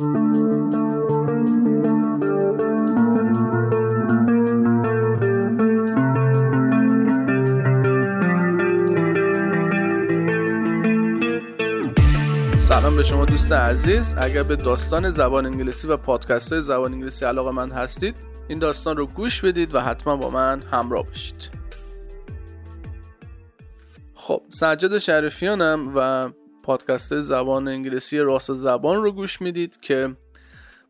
سلام به شما دوست عزیز. اگر به داستان زبان انگلیسی و پادکست های زبان انگلیسی علاقه من هستید این داستان رو گوش بدید و حتما با من همراه باشید. خب سجاد شریفیانم و پادکست زبان انگلیسی راست زبان رو گوش می‌دید که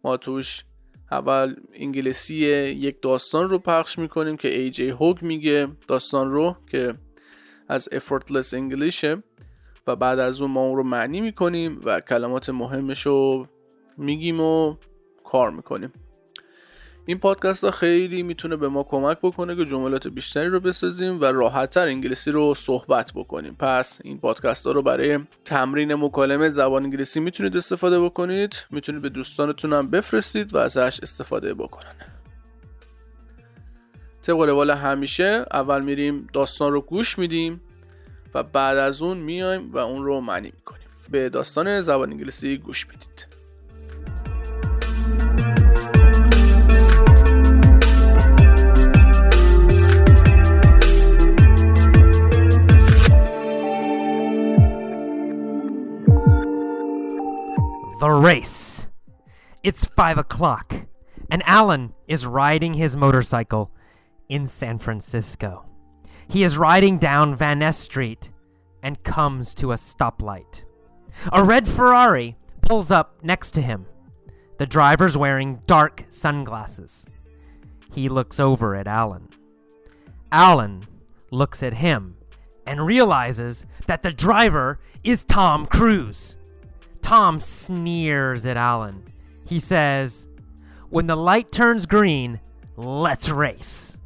ما توش اول انگلیسی یک داستان رو پخش می‌کنیم که ای جی هوگ میگه داستان رو که از effortless انگلیشه و بعد از اون ما اون رو معنی می‌کنیم و کلمات مهمش رو میگیم و کار می‌کنیم. این پادکست ها خیلی می‌تونه به ما کمک بکنه که جملات بیشتری رو بسازیم و راحتتر انگلیسی رو صحبت بکنیم. پس این پادکست ها رو برای تمرین مکالمه زبان انگلیسی می‌تونید استفاده بکنید. می‌تونید به دوستانتون هم بفرستید و ازش استفاده بکنن. طبق روال همیشه اول میریم داستان رو گوش میدیم و بعد از اون میایم و اون رو معنی می‌کنیم. به داستان زبان انگلیسی گوش بدید It's five o'clock, and Alan is riding his motorcycle in San Francisco. He is riding down Van Ness Street and comes to a stoplight. A red Ferrari pulls up next to him. The driver's wearing dark sunglasses. He looks over at Alan. Alan looks at him and realizes that the driver is Tom Cruise. Tom sneers at Alan. He says, When the light turns green, let's race.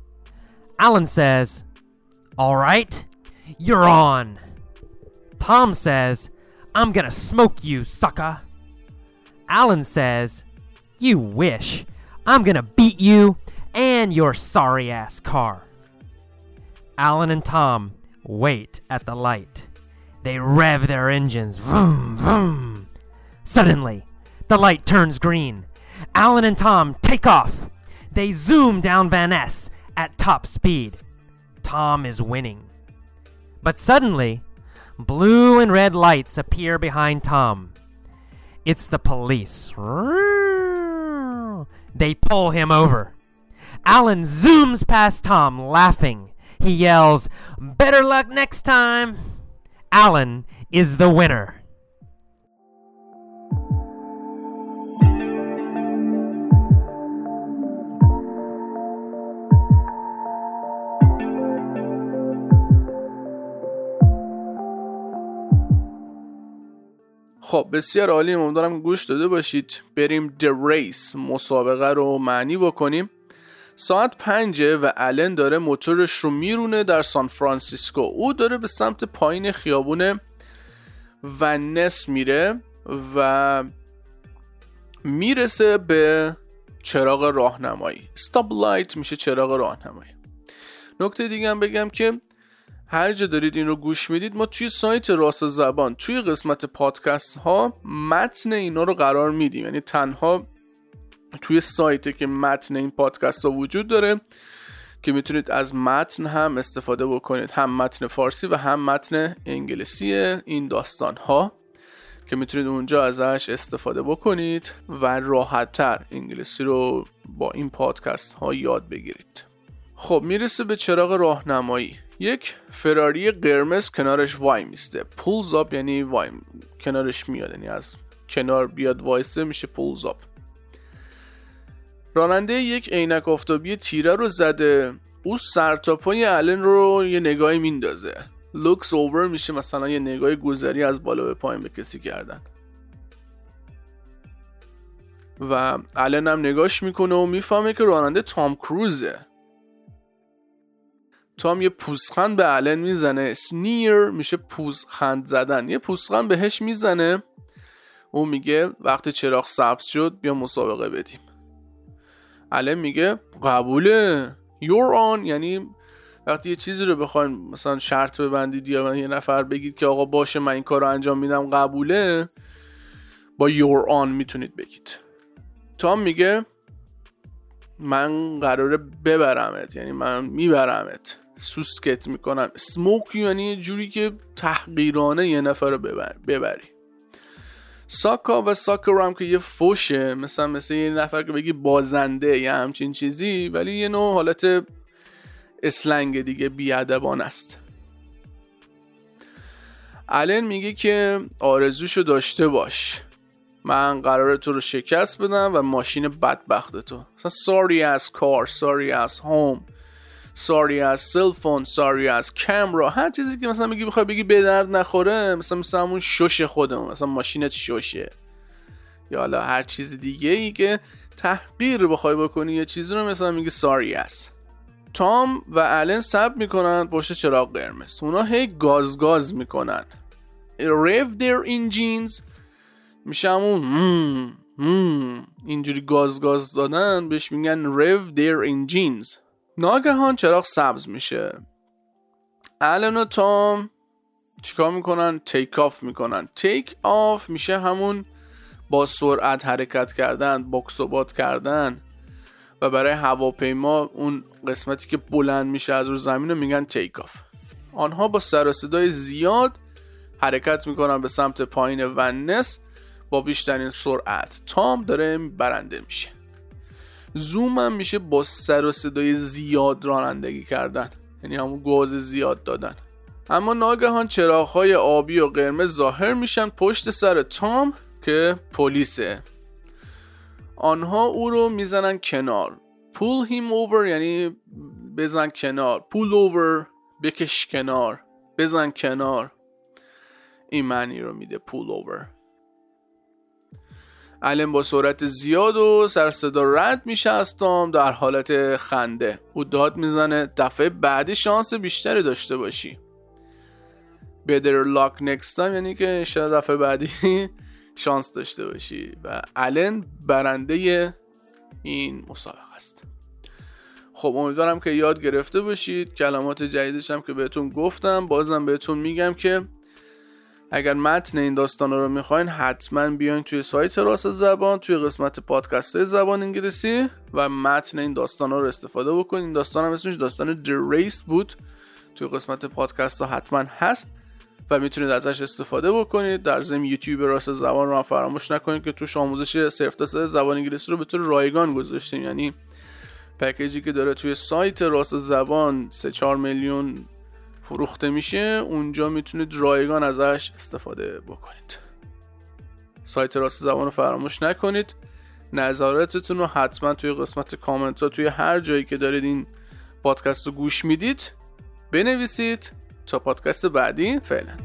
Alan says, All right, you're on. Tom says, I'm gonna smoke you, sucker. Alan says, You wish. I'm gonna beat you and your sorry ass car. Alan and Tom wait at the light. They rev their engines. Vroom, vroom. Suddenly, the light turns green. Alan and Tom take off. They zoom down Van Ness at top speed. Tom is winning. But suddenly, blue and red lights appear behind Tom. It's the police. They pull him over. Alan zooms past Tom, laughing. He yells, Better luck next time. Alan is the winner. خب بسیار عالی. امیدوارم گوش داده باشید. بریم The Race. مسابقه رو معنی بکنیم. ساعت پنجه و الن داره موتورش رو میرونه در سان فرانسیسکو. او داره به سمت پایین خیابون ونس میره و می‌رسه به چراغ راهنمایی. stop light میشه چراغ راهنمایی. نکته دیگه هم بگم که هر جا دارید این رو گوش می‌دید ما توی سایت راست زبان توی قسمت پادکست ها متن اینا رو قرار میدیم. یعنی تنها توی سایته که متن این پادکست ها وجود داره که می‌تونید از متن هم استفاده بکنید. هم متن فارسی و هم متن انگلیسی این داستان ها که می‌تونید اونجا ازش استفاده بکنید و راحتتر انگلیسی رو با این پادکست ها یاد بگیرید. خب می‌رسه به چراغ راهنمایی. یک فراری قرمز کنارش وای میسته. پولز آپ یعنی وای کنارش میاد یعنی از کنار بیاد وایسه میشه pulls up راننده یک عینک آفتابی تیره رو زده. او سر تا پای الن رو یه نگاهی میندازه. looks over میشه مثلا یه نگاه گذری از بالا به پایین به کسی کردن. و الن هم نگاش می‌کنه و می‌فهمه که راننده تام کروزه. تام یه پوزخند به الن می‌زنه. sneer میشه پوزخند زدن. یه پوزخند بهش می‌زنه. او میگه وقتی چراغ سبز شد بیا مسابقه بدیم. الن میگه قبوله. You're on. یعنی وقتی یه چیزی رو بخواین مثلا شرط ببندید یا یه نفر بگید که آقا باشه من این کار رو انجام میدم قبوله. با your on می‌تونید بگید. تام میگه من قراره ببرمت. یعنی من میبرمت. سوسکت می‌کنم. سموک یعنی جوری که تحقیرانه یه نفر رو ببر. ببری. ساکا و ساکا هم که یه فوشه مثلا مثل یه نفر که بگی بازنده یا همچین چیزی ولی یه نوع حالت اسلنگ دیگه بیادبان است. الن میگه که آرزوشو داشته باش. من قرار تو رو شکست بدم و ماشین بدبخت تو. مثلا sorry as car sorry as home. As cell phone sorry as camera هر چیزی که مثلا میگی بخوای بگی به درد نخوره مثلا مثلا همون شش خودمون مثلا ماشینت شوشه یا حالا هر چیز دیگه ای که تحقیر بخوای بکنی یه چیزی رو مثلا میگی sorry as تام و الن سب می‌کنن پشت چراغ قرمز. اونا هی گاز گاز می‌کنن. Rev their engines. میشه همون اینجوری گاز گاز دادن بهش میگن rev their engines. ناگهان چراغ سبز میشه. الن و تام چیکار می‌کنن؟ take off می‌کنن. take off میشه همون با سرعت حرکت کردن بکس و باد کردن. و برای هواپیما اون قسمتی که بلند میشه از رو زمین رو میگن take off آنها با سر صدای زیاد حرکت می‌کنن به سمت پایین ونس با بیشترین سرعت. تام داره برنده میشه. زوم هم میشه با سر و صدای زیاد رانندگی کردن. یعنی همون گاز زیاد دادن. اما ناگهان چراغهای آبی و قرمز ظاهر میشن پشت سر تام که پلیسه. آنها او رو می‌زنن کنار. Pull him over یعنی بزن کنار. Pull over بکش کنار. بزن کنار. این معنی رو میده pull over. علم با سرعت زیاد و سر صدا رد میشه تام در حالت خنده. او داد می‌زنه دفعه بعدی شانس بیشتری داشته باشی. Better luck next time یعنی که شاید دفعه بعدی شانس داشته باشی و الن برنده این مسابقه است. خب امیدوارم که یاد گرفته باشید. کلمات جدیدش هم که بهتون گفتم بازم بهتون میگم که اگر متن این داستان رو می‌خواین حتما بیاین توی سایت راست زبان توی قسمت پادکست زبان انگلیسی و متن این داستان رو استفاده بکنین. داستان هم اسمش داستان دریس بود. توی قسمت پادکست ها حتما هست و می‌تونید ازش استفاده بکنید. در ضمن یوتیوب راست زبان رو فراموش نکنید که توش آموزش صرف زبان انگلیسی رو به طور رایگان گذاشتیم یعنی پکیجی که داره توی سایت راست زبان 3 4 میلیون فروخته میشه اونجا می‌تونید رایگان ازش استفاده بکنید. سایت راست زبان رو فراموش نکنید. نظراتتون رو حتما توی قسمت کامنت ها توی هر جایی که دارید این پادکست رو گوش می‌دید بنویسید. تا پادکست بعدی فعلا.